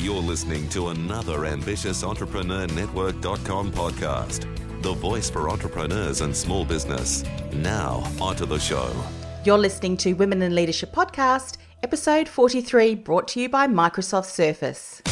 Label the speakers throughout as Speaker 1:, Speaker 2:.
Speaker 1: You're listening to another ambitious Entrepreneur Network.com podcast. The voice for entrepreneurs and small business. Now, onto the show.
Speaker 2: You're listening to Women in Leadership Podcast, episode 43, brought to you by Microsoft Surface.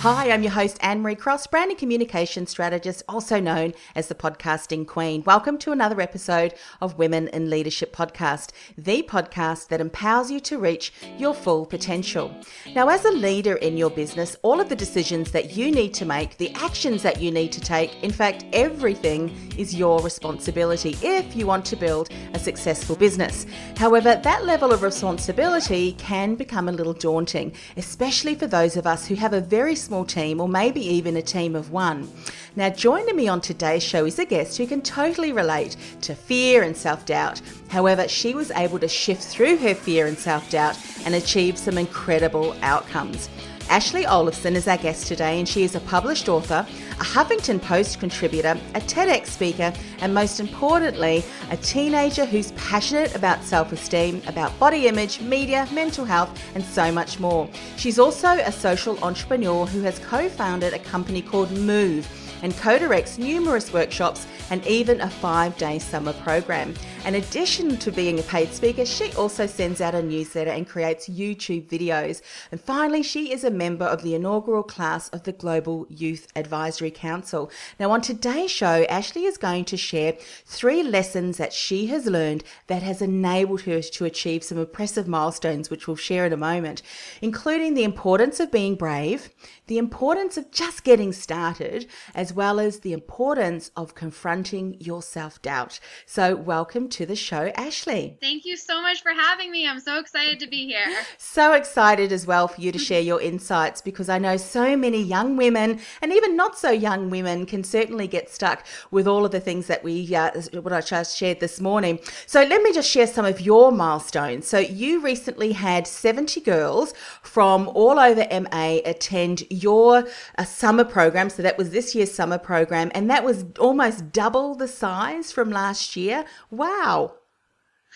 Speaker 2: Hi, I'm your host, Anne Marie Cross, branding communication strategist, also known as the podcasting queen. Welcome to another episode of Women in Leadership Podcast, the podcast that empowers you to reach your full potential. Now, as a leader in your business, all of the decisions that you need to make, the actions that you need to take, in fact, everything is your responsibility if you want to build a successful business. However, that level of responsibility can become a little daunting, especially for those of us who have a very small team or maybe even a team of one. Now, joining me on today's show is a guest who can totally relate to fear and self doubt. However, she was able to shift through her fear and self doubt and achieve some incredible outcomes. Ashley Olafsen is our guest today, and she is a published author, a Huffington Post contributor, a TEDx speaker, and most importantly, a teenager who's passionate about self esteem, about body image, media, mental health, and so much more. She's also a social entrepreneur who has co founded a company called Move and co directs numerous workshops and even a five day summer program. In addition to being a paid speaker, she also sends out a newsletter and creates YouTube videos. And finally, she is a member of the inaugural class of the Global Youth Advisory Council. Now, on today's show, Ashley is going to share three lessons that she has learned that has enabled her to achieve some impressive milestones, which we'll share in a moment, including the importance of being brave, the importance of just getting started, as well as the importance of confronting your self doubt. So, welcome to the show, Ashley.
Speaker 3: Thank you so much for having me. I'm so excited to be here.
Speaker 2: So excited as well for you to share your insights because I know so many young women and even not so young women can certainly get stuck with all of the things that we, uh, what I just shared this morning. So, let me just share some of your milestones. So, you recently had 70 girls from all over MA attend your uh, summer program. So that was this year's summer program, and that was almost double the size from last year. Wow.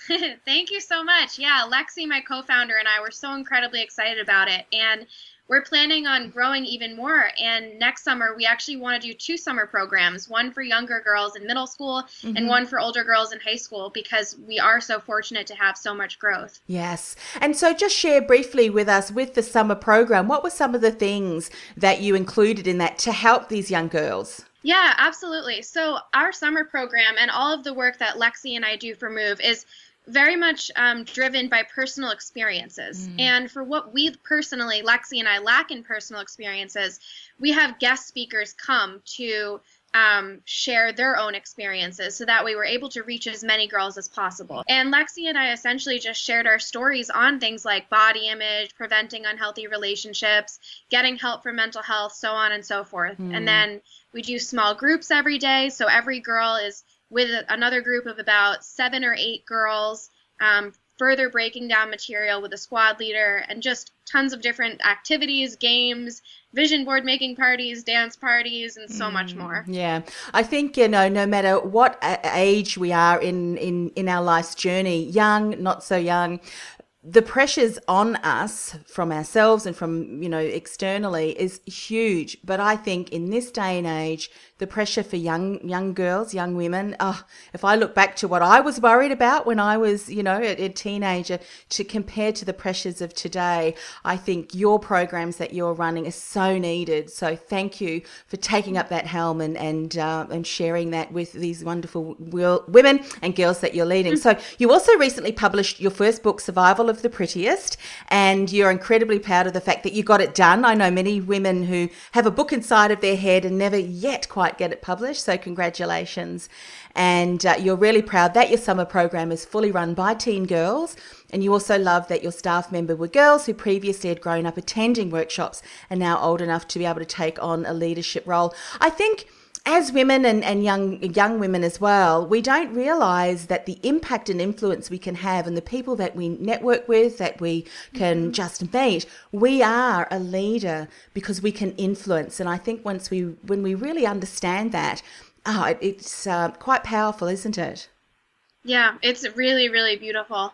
Speaker 3: Thank you so much. Yeah, Lexi, my co founder, and I were so incredibly excited about it. And we're planning on growing even more. And next summer, we actually want to do two summer programs one for younger girls in middle school mm-hmm. and one for older girls in high school because we are so fortunate to have so much growth.
Speaker 2: Yes. And so just share briefly with us with the summer program, what were some of the things that you included in that to help these young girls?
Speaker 3: Yeah, absolutely. So, our summer program and all of the work that Lexi and I do for Move is very much um, driven by personal experiences. Mm. And for what we personally, Lexi and I, lack in personal experiences, we have guest speakers come to um, share their own experiences so that way we're able to reach as many girls as possible. And Lexi and I essentially just shared our stories on things like body image, preventing unhealthy relationships, getting help for mental health, so on and so forth. Mm. And then we do small groups every day. So every girl is with another group of about seven or eight girls, um, further breaking down material with a squad leader, and just tons of different activities, games, vision board making parties, dance parties, and so mm, much more.
Speaker 2: Yeah, I think you know, no matter what age we are in in in our life's journey, young, not so young, the pressures on us from ourselves and from you know externally is huge but i think in this day and age the pressure for young young girls, young women. Oh, if I look back to what I was worried about when I was, you know, a, a teenager, to compare to the pressures of today, I think your programs that you're running are so needed. So thank you for taking up that helm and and uh, and sharing that with these wonderful women and girls that you're leading. So you also recently published your first book, Survival of the prettiest, and you're incredibly proud of the fact that you got it done. I know many women who have a book inside of their head and never yet quite get it published, so congratulations. And uh, you're really proud that your summer program is fully run by teen girls. And you also love that your staff member were girls who previously had grown up attending workshops and now old enough to be able to take on a leadership role. I think as women and, and young young women as well, we don't realize that the impact and influence we can have and the people that we network with, that we can mm-hmm. just meet, we are a leader because we can influence. And I think once we when we really understand that, oh, it, it's uh, quite powerful, isn't it?
Speaker 3: Yeah, it's really, really beautiful.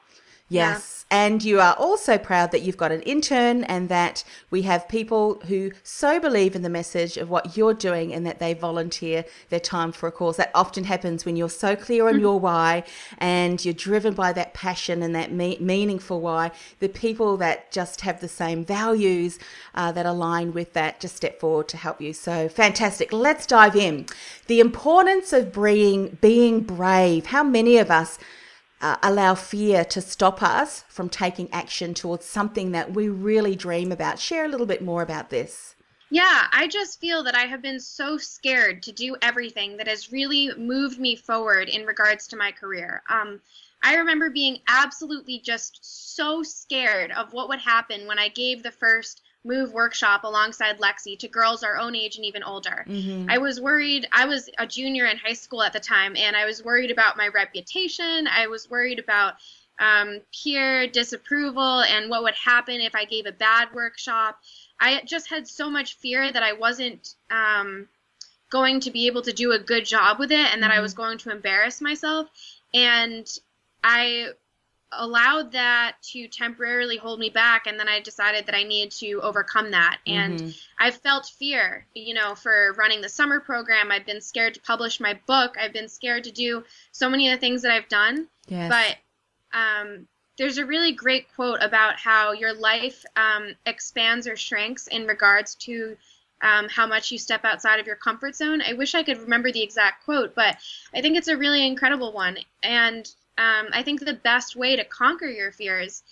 Speaker 2: Yes. Yeah. And you are also proud that you've got an intern and that we have people who so believe in the message of what you're doing and that they volunteer their time for a cause. That often happens when you're so clear on your why and you're driven by that passion and that me- meaningful why. The people that just have the same values uh, that align with that just step forward to help you. So fantastic. Let's dive in. The importance of being, being brave. How many of us uh, allow fear to stop us from taking action towards something that we really dream about. Share a little bit more about this.
Speaker 3: Yeah, I just feel that I have been so scared to do everything that has really moved me forward in regards to my career. Um, I remember being absolutely just so scared of what would happen when I gave the first move workshop alongside Lexi to girls our own age and even older. Mm-hmm. I was worried, I was a junior in high school at the time, and I was worried about my reputation. I was worried about um, peer disapproval and what would happen if I gave a bad workshop. I just had so much fear that I wasn't um, going to be able to do a good job with it and that mm-hmm. I was going to embarrass myself. And I allowed that to temporarily hold me back and then i decided that i needed to overcome that and mm-hmm. i've felt fear you know for running the summer program i've been scared to publish my book i've been scared to do so many of the things that i've done yes. but um, there's a really great quote about how your life um, expands or shrinks in regards to um, how much you step outside of your comfort zone. I wish I could remember the exact quote, but I think it's a really incredible one. And um, I think the best way to conquer your fears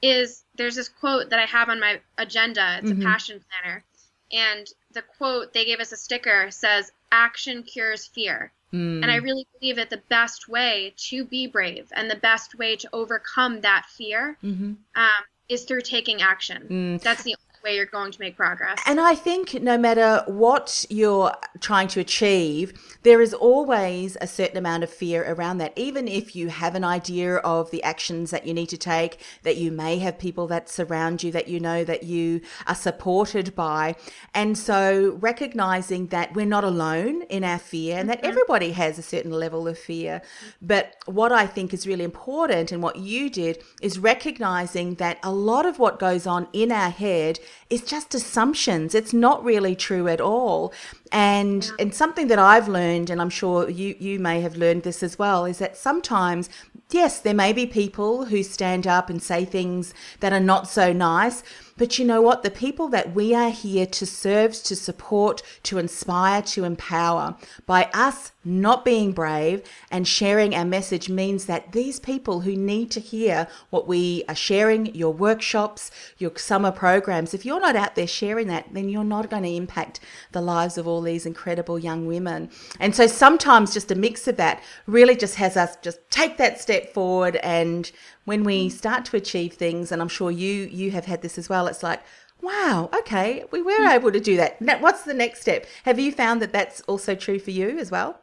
Speaker 3: is there's this quote that I have on my agenda. It's mm-hmm. a passion planner. And the quote, they gave us a sticker, says, Action cures fear. Mm. And I really believe that the best way to be brave and the best way to overcome that fear mm-hmm. um, is through taking action. Mm. That's the way you're going to make progress.
Speaker 2: And I think no matter what you're trying to achieve, there is always a certain amount of fear around that. Even if you have an idea of the actions that you need to take, that you may have people that surround you that you know that you are supported by. And so recognizing that we're not alone in our fear and that mm-hmm. everybody has a certain level of fear. But what I think is really important and what you did is recognizing that a lot of what goes on in our head is just assumptions. It's not really true at all. And yeah. and something that I've learned, and I'm sure you you may have learned this as well, is that sometimes yes, there may be people who stand up and say things that are not so nice. But you know what? The people that we are here to serve, to support, to inspire, to empower, by us not being brave and sharing our message means that these people who need to hear what we are sharing, your workshops, your summer programs, if you're not out there sharing that, then you're not going to impact the lives of all these incredible young women. And so sometimes just a mix of that really just has us just take that step forward and when we start to achieve things, and I'm sure you you have had this as well. It's like, wow, okay, we were mm. able to do that. Now, what's the next step? Have you found that that's also true for you as well?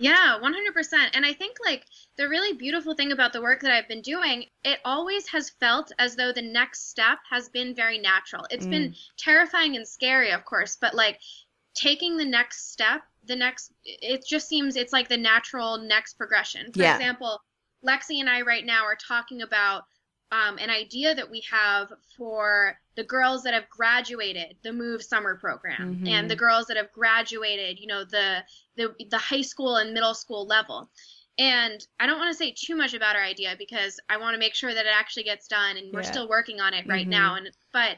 Speaker 3: Yeah, 100%. And I think like the really beautiful thing about the work that I've been doing, it always has felt as though the next step has been very natural. It's mm. been terrifying and scary, of course, but like taking the next step, the next, it just seems it's like the natural next progression. For yeah. example, Lexi and I right now are talking about um, an idea that we have for the girls that have graduated the Move Summer Program mm-hmm. and the girls that have graduated, you know, the the the high school and middle school level. And I don't want to say too much about our idea because I want to make sure that it actually gets done, and we're yeah. still working on it right mm-hmm. now. And but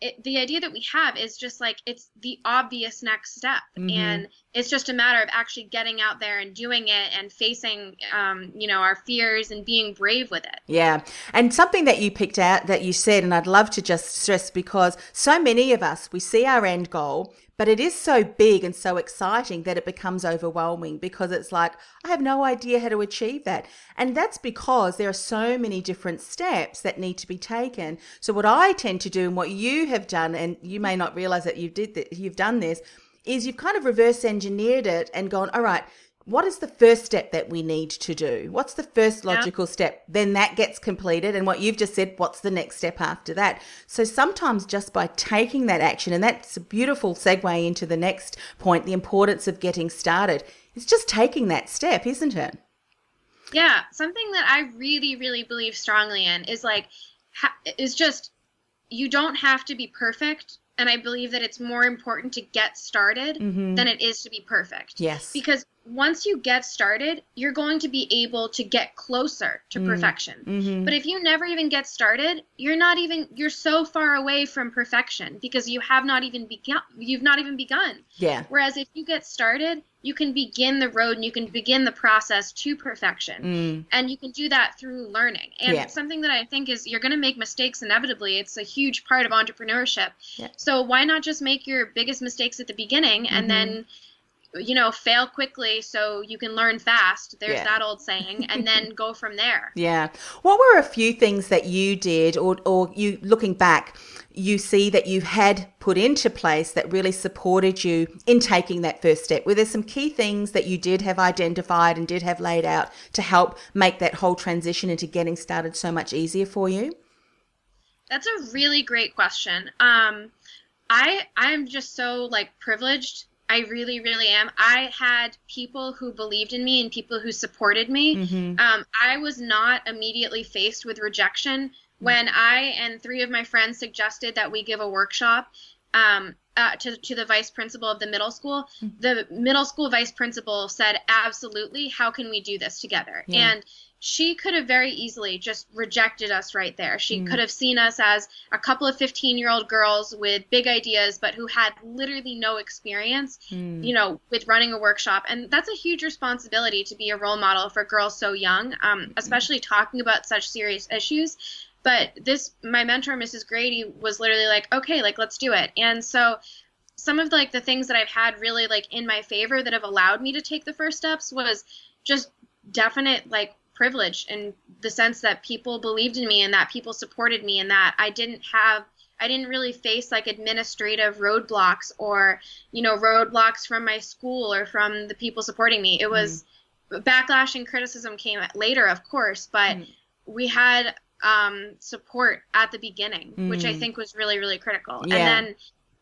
Speaker 3: it, the idea that we have is just like it's the obvious next step. Mm-hmm. and it's just a matter of actually getting out there and doing it and facing um, you know our fears and being brave with it.
Speaker 2: Yeah. And something that you picked out that you said and i'd love to just stress because so many of us we see our end goal but it is so big and so exciting that it becomes overwhelming because it's like i have no idea how to achieve that. And that's because there are so many different steps that need to be taken. So what i tend to do and what you have done and you may not realize that you did that you've done this is you've kind of reverse engineered it and gone, all right, what is the first step that we need to do? What's the first logical yeah. step? Then that gets completed. And what you've just said, what's the next step after that? So sometimes just by taking that action, and that's a beautiful segue into the next point the importance of getting started. It's just taking that step, isn't it?
Speaker 3: Yeah. Something that I really, really believe strongly in is like, is just you don't have to be perfect and I believe that it's more important to get started mm-hmm. than it is to be perfect.
Speaker 2: Yes.
Speaker 3: Because once you get started, you're going to be able to get closer to mm. perfection. Mm-hmm. But if you never even get started, you're not even you're so far away from perfection because you have not even begun you've not even begun.
Speaker 2: Yeah.
Speaker 3: Whereas if you get started, you can begin the road and you can begin the process to perfection. Mm. And you can do that through learning. And yeah. something that I think is you're going to make mistakes inevitably. It's a huge part of entrepreneurship. Yeah. So why not just make your biggest mistakes at the beginning and mm-hmm. then you know, fail quickly so you can learn fast. There's yeah. that old saying, and then go from there.
Speaker 2: Yeah. What were a few things that you did, or, or you looking back, you see that you had put into place that really supported you in taking that first step? Were there some key things that you did have identified and did have laid out to help make that whole transition into getting started so much easier for you?
Speaker 3: That's a really great question. Um, I I'm just so like privileged I really, really am. I had people who believed in me and people who supported me. Mm-hmm. Um, I was not immediately faced with rejection when I and three of my friends suggested that we give a workshop um, uh, to, to the vice principal of the middle school. Mm-hmm. The middle school vice principal said, Absolutely, how can we do this together? Yeah. And she could have very easily just rejected us right there. She mm. could have seen us as a couple of 15 year old girls with big ideas, but who had literally no experience, mm. you know, with running a workshop. And that's a huge responsibility to be a role model for girls so young, um, mm-hmm. especially talking about such serious issues. But this, my mentor, Mrs. Grady, was literally like, okay, like, let's do it. And so, some of like the things that I've had really like in my favor that have allowed me to take the first steps was just definite like privileged in the sense that people believed in me and that people supported me and that I didn't have I didn't really face like administrative roadblocks or you know roadblocks from my school or from the people supporting me. It was mm. backlash and criticism came later, of course, but mm. we had um, support at the beginning, mm. which I mm. think was really really critical. Yeah. And then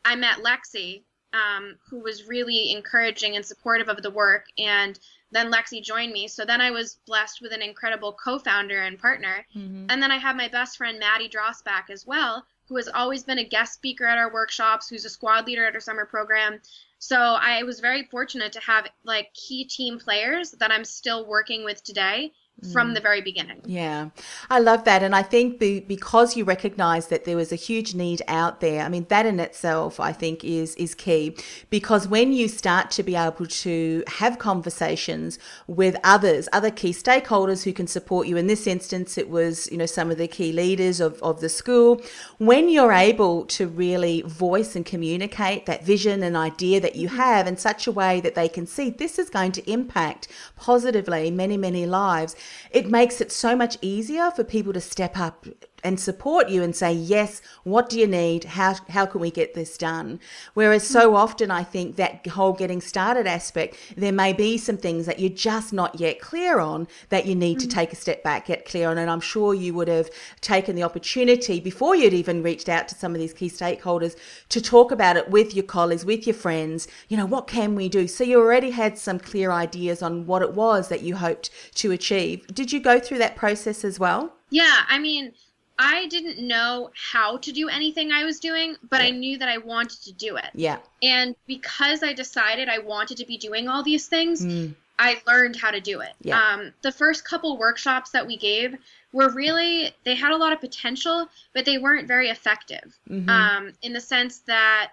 Speaker 3: I met Lexi, um, who was really encouraging and supportive of the work and then Lexi joined me. So then I was blessed with an incredible co-founder and partner. Mm-hmm. And then I have my best friend Maddie Drossback as well, who has always been a guest speaker at our workshops, who's a squad leader at our summer program. So I was very fortunate to have like key team players that I'm still working with today from mm. the very beginning.
Speaker 2: Yeah, I love that. And I think be, because you recognize that there was a huge need out there, I mean, that in itself, I think, is, is key. Because when you start to be able to have conversations with others, other key stakeholders who can support you, in this instance, it was, you know, some of the key leaders of, of the school, when you're able to really voice and communicate that vision and idea that you mm-hmm. have in such a way that they can see this is going to impact positively many, many lives it makes it so much easier for people to step up and support you and say, yes, what do you need? How, how can we get this done? Whereas so often I think that whole getting started aspect, there may be some things that you're just not yet clear on that you need mm-hmm. to take a step back, get clear on. And I'm sure you would have taken the opportunity before you'd even reached out to some of these key stakeholders to talk about it with your colleagues, with your friends. You know, what can we do? So you already had some clear ideas on what it was that you hoped to achieve. Did you go through that process as well?
Speaker 3: Yeah, I mean, I didn't know how to do anything I was doing, but. I knew that I wanted to do it.
Speaker 2: Yeah.
Speaker 3: And because I decided I wanted to be doing all these things, mm. I learned how to do it. Yeah. Um, the first couple workshops that we gave were really, they had a lot of potential, but they weren't very effective mm-hmm. um, in the sense that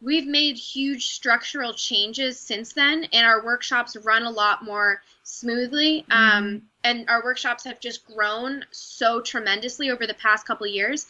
Speaker 3: we've made huge structural changes since then, and our workshops run a lot more smoothly. Um, and our workshops have just grown so tremendously over the past couple years.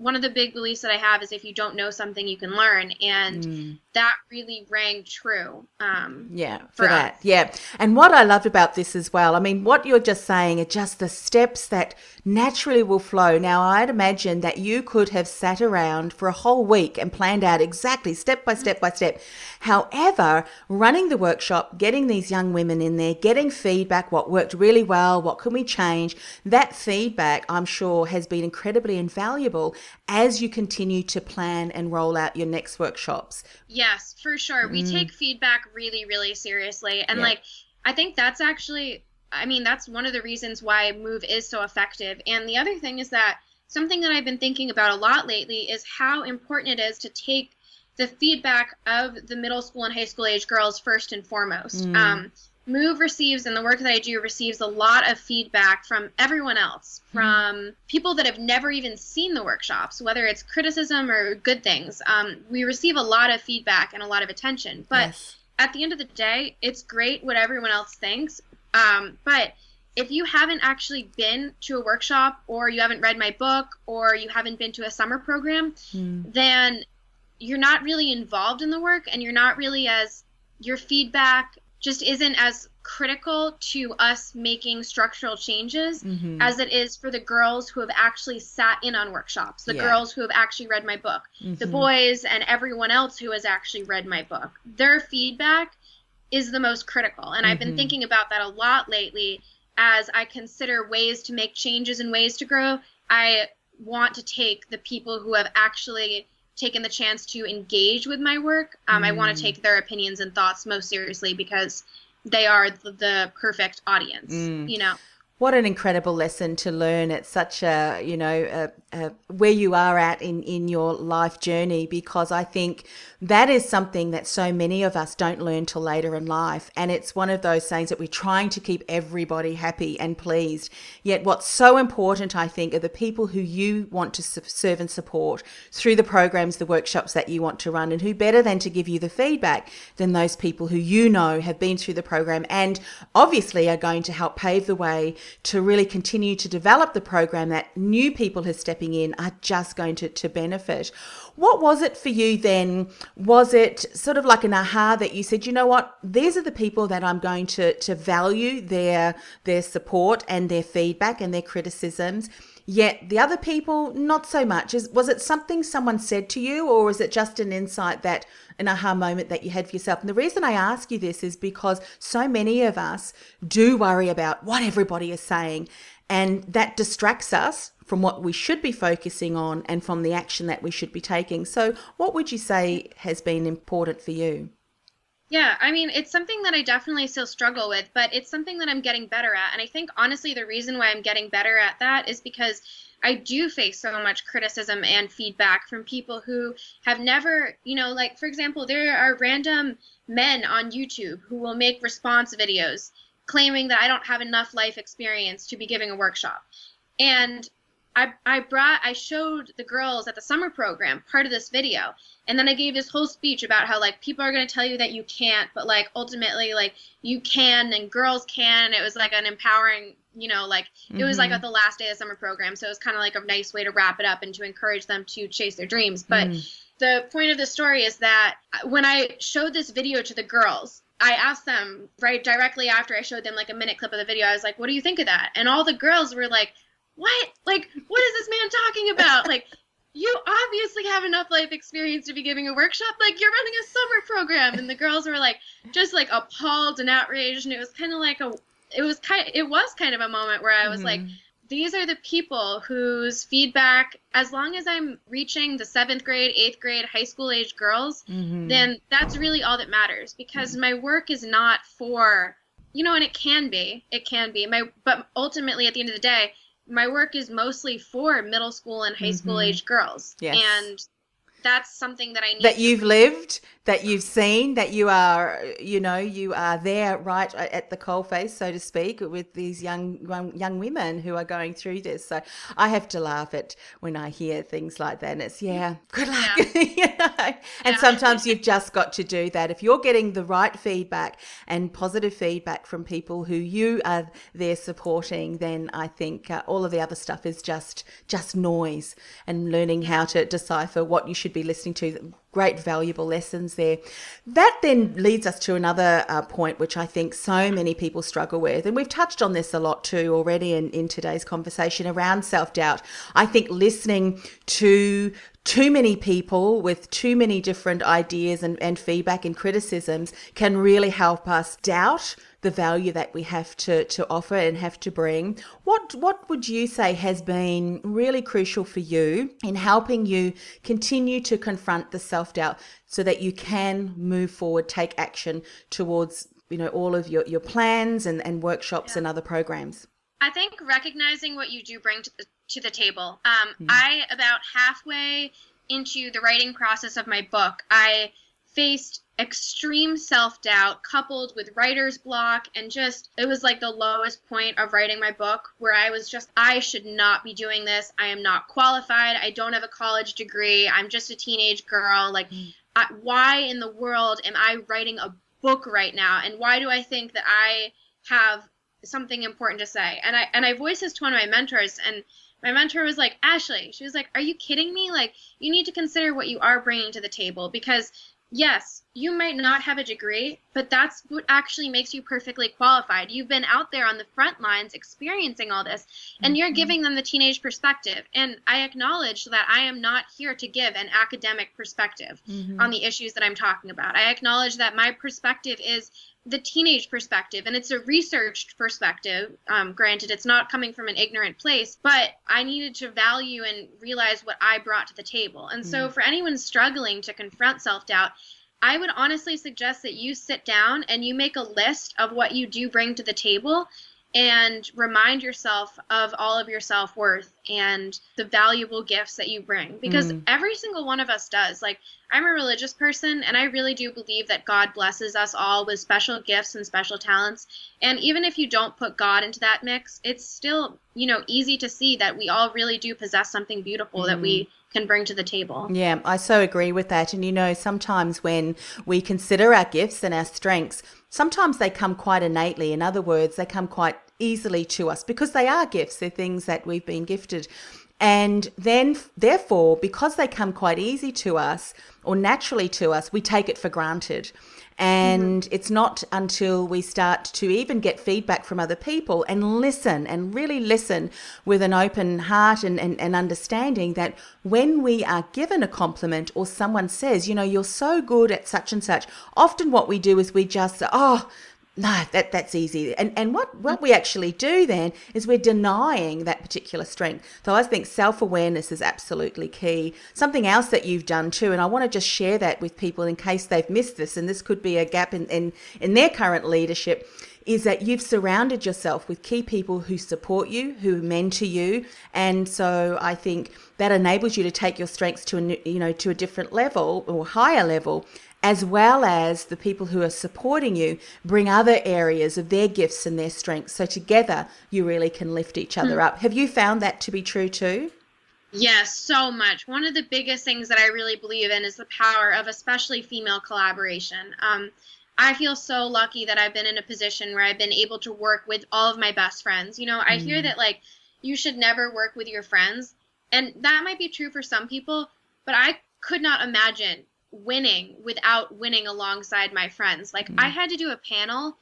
Speaker 3: One of the big beliefs that I have is if you don't know something, you can learn, and that really rang true. Um,
Speaker 2: Yeah,
Speaker 3: for
Speaker 2: for that.
Speaker 3: us.
Speaker 2: Yeah. And what I loved about this as well, I mean, what you're just saying are just the steps that naturally will flow. Now, I'd imagine that you could have sat around for a whole week and planned out exactly step by step by step. However, running the workshop, getting these young women in there, getting feedback, what worked really well, what can we change, that feedback, I'm sure, has been incredibly invaluable as you continue to plan and roll out your next workshops.
Speaker 3: Yes, for sure. We take feedback really, really seriously. And
Speaker 2: Yeah.
Speaker 3: like I think that's actually I mean, that's one of the reasons why Move is so effective. And the other thing is that something that I've been thinking about a lot lately is how important it is to take the feedback of the middle school and high school age girls first and foremost. Um, Move receives, and the work that I do receives a lot of feedback from everyone else, from people that have never even seen the workshops, whether it's criticism or good things. Um, we receive a lot of feedback and a lot of attention. But
Speaker 2: Yes.
Speaker 3: at the end of the day, it's great what everyone else thinks. Um, but if you haven't actually been to a workshop, or you haven't read my book, or you haven't been to a summer program, then you're not really involved in the work and you're not really as your feedback just isn't as critical to us making structural changes mm-hmm. as it is for the girls who have actually sat in on workshops, the
Speaker 2: Yeah.
Speaker 3: girls who have actually read my book, the mm-hmm. boys and everyone else who has actually read my book. Their feedback is the most critical. And I've been mm-hmm. thinking about that a lot lately as I consider ways to make changes and ways to grow. I want to take the people who have actually taken the chance to engage with my work. Um, I want to take their opinions and thoughts most seriously because they are the, the perfect audience, you know?
Speaker 2: What an incredible lesson to learn at such a, you know, a, a, where you are at in, in your life journey, because I think that is something that so many of us don't learn till later in life. And it's one of those things that we're trying to keep everybody happy and pleased. Yet what's so important, I think, are the people who you want to serve and support through the programs, the workshops that you want to run, and who better than to give you the feedback than those people who you know have been through the program and obviously are going to help pave the way to really continue to develop the program that new people who are stepping in are just going to, to benefit. What was it for you then? Was it sort of like an aha that you said, you know what, these are the people that I'm going to, to value their their support and their feedback and their criticisms. Yet the other people, not so much. Is was it something someone said to you, or is it just an insight that an aha moment that you had for yourself? And the reason I ask you this is because so many of us do worry about what everybody is saying, and that distracts us from what we should be focusing on and from the action that we should be taking. So, what would you say has been important for you?
Speaker 3: Yeah, I mean, it's something that I definitely still struggle with, but it's something that I'm getting better at. And I think honestly, the reason why I'm getting better at that is because I do face so much criticism and feedback from people who have never, you know, like for example, there are random men on YouTube who will make response videos claiming that I don't have enough life experience to be giving a workshop. And I, I brought I showed the girls at the summer program part of this video. And then I gave this whole speech about how like people are going to tell you that you can't but like ultimately like you can and girls can. And it was like an empowering you know like it was like mm-hmm. at the last day of the summer program. So it was kind of like a nice way to wrap it up and to encourage them to chase their dreams. But mm-hmm. the point of the story is that when I showed this video to the girls I asked them right directly after I showed them like a minute clip of the video. I was like what do you think of that? And all the girls were like what? Like, what is this man talking about? Like, you obviously have enough life experience to be giving a workshop. Like, you're running a summer program. And the girls were like, just like appalled and outraged. And it was kind of like a, it was kind, it was kind of a moment where I was like, mm-hmm. these are the people whose feedback, as long as I'm reaching the seventh grade, eighth grade, high school age girls, mm-hmm. then that's really all that matters because my work is not for, you know, and it can be, it can be my, but ultimately at the end of the day, my work is mostly for middle school and high school mm-hmm. age girls.
Speaker 2: Yes.
Speaker 3: And that's something that I need
Speaker 2: That you've lived, that you've seen that you are you know you are there right at the coalface so to speak with these young young women who are going through this so i have to laugh at when i hear things like that and it's yeah good luck yeah. you know? and yeah. sometimes you've just got to do that if you're getting the right feedback and positive feedback from people who you are there supporting then i think uh, all of the other stuff is just just noise and learning how to decipher what you should be listening to great valuable lessons there. That then leads us to another uh, point, which I think so many people struggle with. And we've touched on this a lot too already in, in today's conversation around self doubt. I think listening to too many people with too many different ideas and, and feedback and criticisms can really help us doubt the value that we have to, to offer and have to bring. What what would you say has been really crucial for you in helping you continue to confront the self doubt so that you can move forward, take action towards you know all of your, your plans and, and workshops yeah. and other programs?
Speaker 3: I think recognizing what you do bring to the, to the table. Um, mm. I about halfway into the writing process of my book, I faced extreme self doubt coupled with writer's block and just it was like the lowest point of writing my book where I was just I should not be doing this. I am not qualified. I don't have a college degree. I'm just a teenage girl. Like mm. I, why in the world am I writing a book right now and why do I think that I have something important to say? And I and I voiced this to one of my mentors and my mentor was like, Ashley, she was like, Are you kidding me? Like, you need to consider what you are bringing to the table because yes, you might not have a degree, but that's what actually makes you perfectly qualified. You've been out there on the front lines experiencing all this, and you're mm-hmm. giving them the teenage perspective. And I acknowledge that I am not here to give an academic perspective mm-hmm. on the issues that I'm talking about. I acknowledge that my perspective is the teenage perspective and it's a researched perspective um, granted it's not coming from an ignorant place but i needed to value and realize what i brought to the table and mm. so for anyone struggling to confront self-doubt i would honestly suggest that you sit down and you make a list of what you do bring to the table and remind yourself of all of your self worth and the valuable gifts that you bring because mm. every single one of us does. Like, I'm a religious person and I really do believe that God blesses us all with special gifts and special talents. And even if you don't put God into that mix, it's still, you know, easy to see that we all really do possess something beautiful mm. that we mm. Can bring to the table.
Speaker 2: Yeah, I so agree with that. And you know, sometimes when we consider our gifts and our strengths, sometimes they come quite innately. In other words, they come quite easily to us because they are gifts. They're things that we've been gifted. And then, therefore, because they come quite easy to us or naturally to us, we take it for granted. And mm-hmm. it's not until we start to even get feedback from other people and listen and really listen with an open heart and, and, and understanding that when we are given a compliment or someone says, you know, you're so good at such and such, often what we do is we just, oh, no, that that's easy. And and what what we actually do then is we're denying that particular strength. So I think self awareness is absolutely key. Something else that you've done too, and I want to just share that with people in case they've missed this, and this could be a gap in in, in their current leadership. Is that you've surrounded yourself with key people who support you, who mentor you, and so I think that enables you to take your strengths to a you know to a different level or higher level as well as the people who are supporting you bring other areas of their gifts and their strengths. So together you really can lift each other mm. up. Have you found that to be true too?
Speaker 3: Yes, so much. One of the biggest things that I really believe in is the power of especially female collaboration. Um, I feel so lucky that I've been in a position where I've been able to work with all of my best friends. You know, I mm. hear that like you should never work with your friends, and that might be true for some people, but I could not imagine winning without winning alongside my friends. Like mm-hmm. I had to do a panel.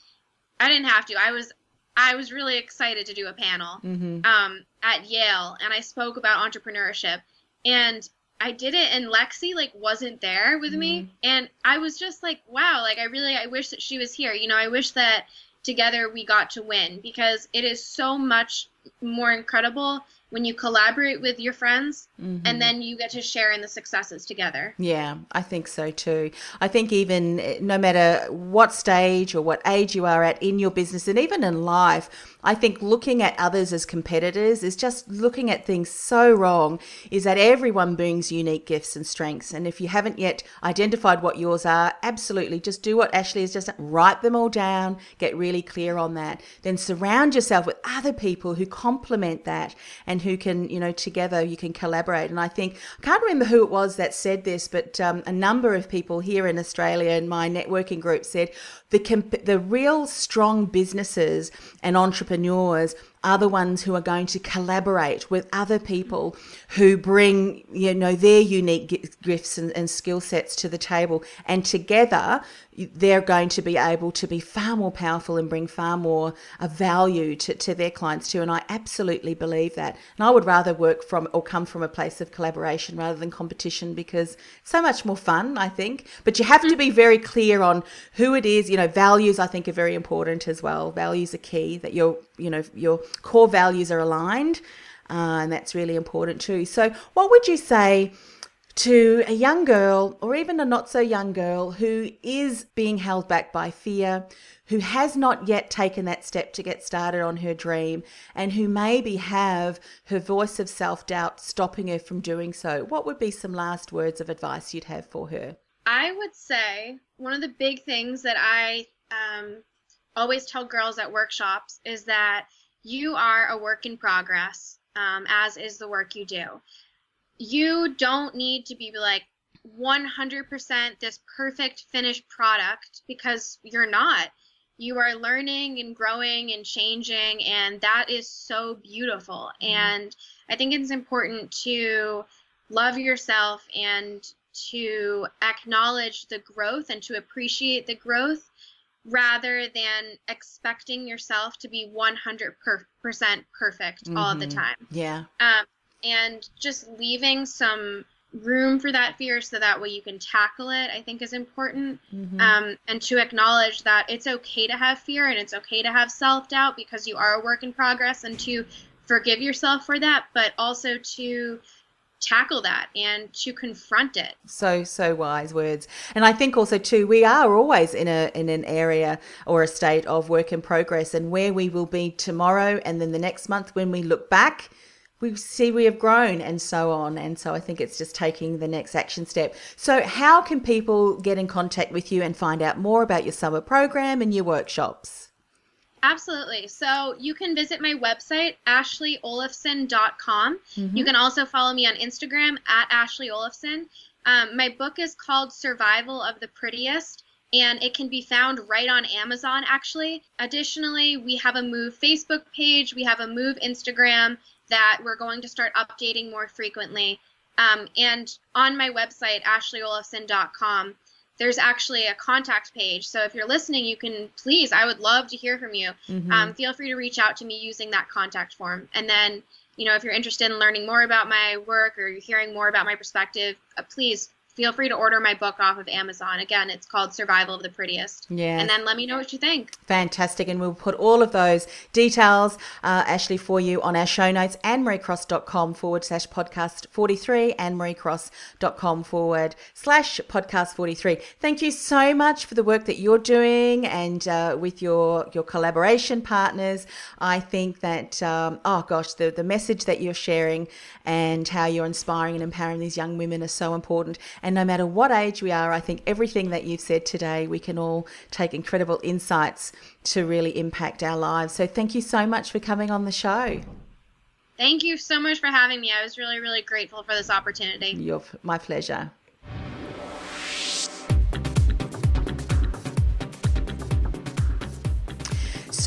Speaker 3: I didn't have to. I was I was really excited to do a panel mm-hmm. um, at Yale, and I spoke about entrepreneurship. And I did it, and Lexi like wasn't there with mm-hmm. me, and I was just like, wow, like I really I wish that she was here. You know, I wish that together we got to win because it is so much more incredible when you collaborate with your friends
Speaker 2: Mm-hmm.
Speaker 3: and then you get to share in the successes together.
Speaker 2: Yeah, I think so too. I think even eh, no matter what stage or what age you are at in your business and even in life, I think looking at others as competitors is just looking at things so wrong. Is that everyone brings unique gifts and strengths. And if you haven't yet identified what yours are, absolutely just do what Ashley has just. Write them all down, get really clear on that. Then surround yourself with other people who complement that and who can, you know, together you can collaborate. And I think, I can't remember who it was that said this, but um, a number of people here in Australia in my networking group said the, comp- the real strong businesses and entrepreneurs are the ones who are going to collaborate with other people who bring you know their unique gifts and, and skill sets to the table. And together they're going to be able to be far more powerful and bring far more uh, value to, to their clients too. And i absolutely believe that. And i would rather work from or come from a place of collaboration rather than competition because it's so much more fun i think. But you have to be very clear on who it is. You know values i think are very important as well. Values are key that you're, you know your core values are aligned uh, and that's really important too so what would you say to a young girl or even a not so young girl who is being held back by fear, who has not yet taken that step to get started on her dream, and who maybe have her voice of self doubt stopping her from doing so, what would be some last words of advice you'd have for her?
Speaker 3: I would say one of the big things that I um, always tell girls at workshops is that you are a work in progress, um, as is the work you do. You don't need to be like 100% this perfect finished product because you're not. You are learning and growing and changing, and that is so beautiful. And I think it's important to love yourself and to acknowledge the growth and to appreciate the growth rather than expecting yourself to be 100% perfect all the time.
Speaker 2: Yeah.
Speaker 3: Um, and just leaving some room for that fear so that way you can tackle it, I think is important. Um, and to acknowledge that it's okay to have fear and it's okay to have self doubt because you are a work in progress and to forgive yourself for that, but also to tackle that and to confront it.
Speaker 2: so so wise words. And i think also too we are always in a in an area or a state of work in progress and where we will be tomorrow and then the next month when we look back we see we have grown and so on. And so i think it's just taking the next action step. So how can people get in contact with you and find out more about your summer program and your workshops
Speaker 3: Absolutely. So you can visit my website, ashleyolafsen.com. You can also follow me on Instagram at Ashley Olafsen. Um, my book is called Survival of the Prettiest, and it can be found right on Amazon, actually. Additionally, we have a Move Facebook page, we have a Move Instagram that we're going to start updating more frequently. Um, and on my website, ashleyolafsen.com, there's actually a contact page. So if you're listening, you can please, I would love to hear from you. Um, feel free to reach out to me using that contact form. And then, you know, if you're interested in learning more about my work or you're hearing more about my perspective, uh, please feel free to order my book off of Amazon. Again, it's called Survival of the Prettiest.
Speaker 2: Yeah.
Speaker 3: And then let me know what you think.
Speaker 2: Fantastic. And we'll put all of those details, uh, Ashley, for you on our show notes, annemariecross.com forward slash podcast 43, annemariecross.com forward slash podcast 43. Thank you so much for the work that you're doing and uh, with your, your collaboration partners. I think that, um, oh gosh, the, the message that you're sharing and how you're inspiring and empowering these young women is so important. And no matter what age we are, I think everything that you've said today, we can all take incredible insights to really impact our lives. So thank you so much for coming on the show.
Speaker 3: Thank you so much for having me. I was really, really grateful for this opportunity.
Speaker 2: You're my pleasure.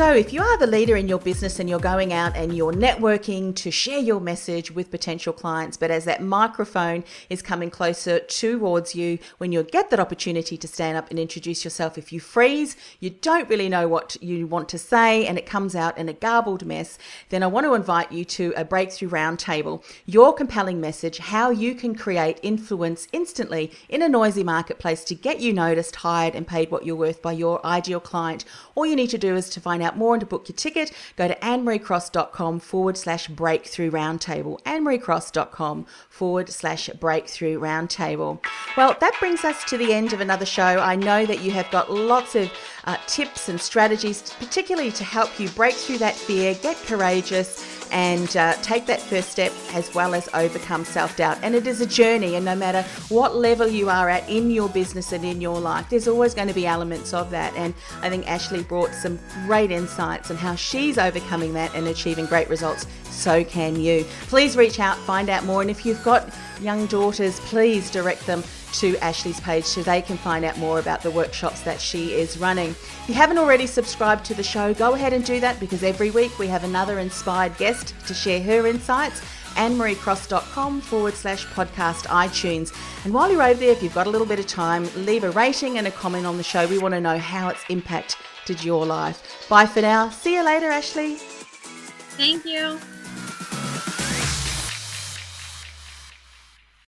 Speaker 2: So, if you are the leader in your business and you're going out and you're networking to share your message with potential clients, but as that microphone is coming closer towards you, when you get that opportunity to stand up and introduce yourself, if you freeze, you don't really know what you want to say, and it comes out in a garbled mess, then I want to invite you to a breakthrough roundtable. Your compelling message, how you can create influence instantly in a noisy marketplace to get you noticed, hired, and paid what you're worth by your ideal client. All you need to do is to find out out more and to book your ticket, go to annemariecross.com forward slash breakthrough roundtable. annemariecross.com forward slash breakthrough roundtable. Well, that brings us to the end of another show. I know that you have got lots of uh, tips and strategies, particularly to help you break through that fear, get courageous, and uh, take that first step as well as overcome self doubt. And it is a journey, and no matter what level you are at in your business and in your life, there's always going to be elements of that. And I think Ashley brought some great insights on how she's overcoming that and achieving great results. So can you. Please reach out, find out more, and if you've got young daughters, please direct them to Ashley's page so they can find out more about the workshops that she is running. If you haven't already subscribed to the show, go ahead and do that because every week we have another inspired guest to share her insights. AnneMarieCross.com forward slash podcast iTunes. And while you're over there, if you've got a little bit of time, leave a rating and a comment on the show. We want to know how it's impacted your life. Bye for now. See you later, Ashley.
Speaker 3: Thank you.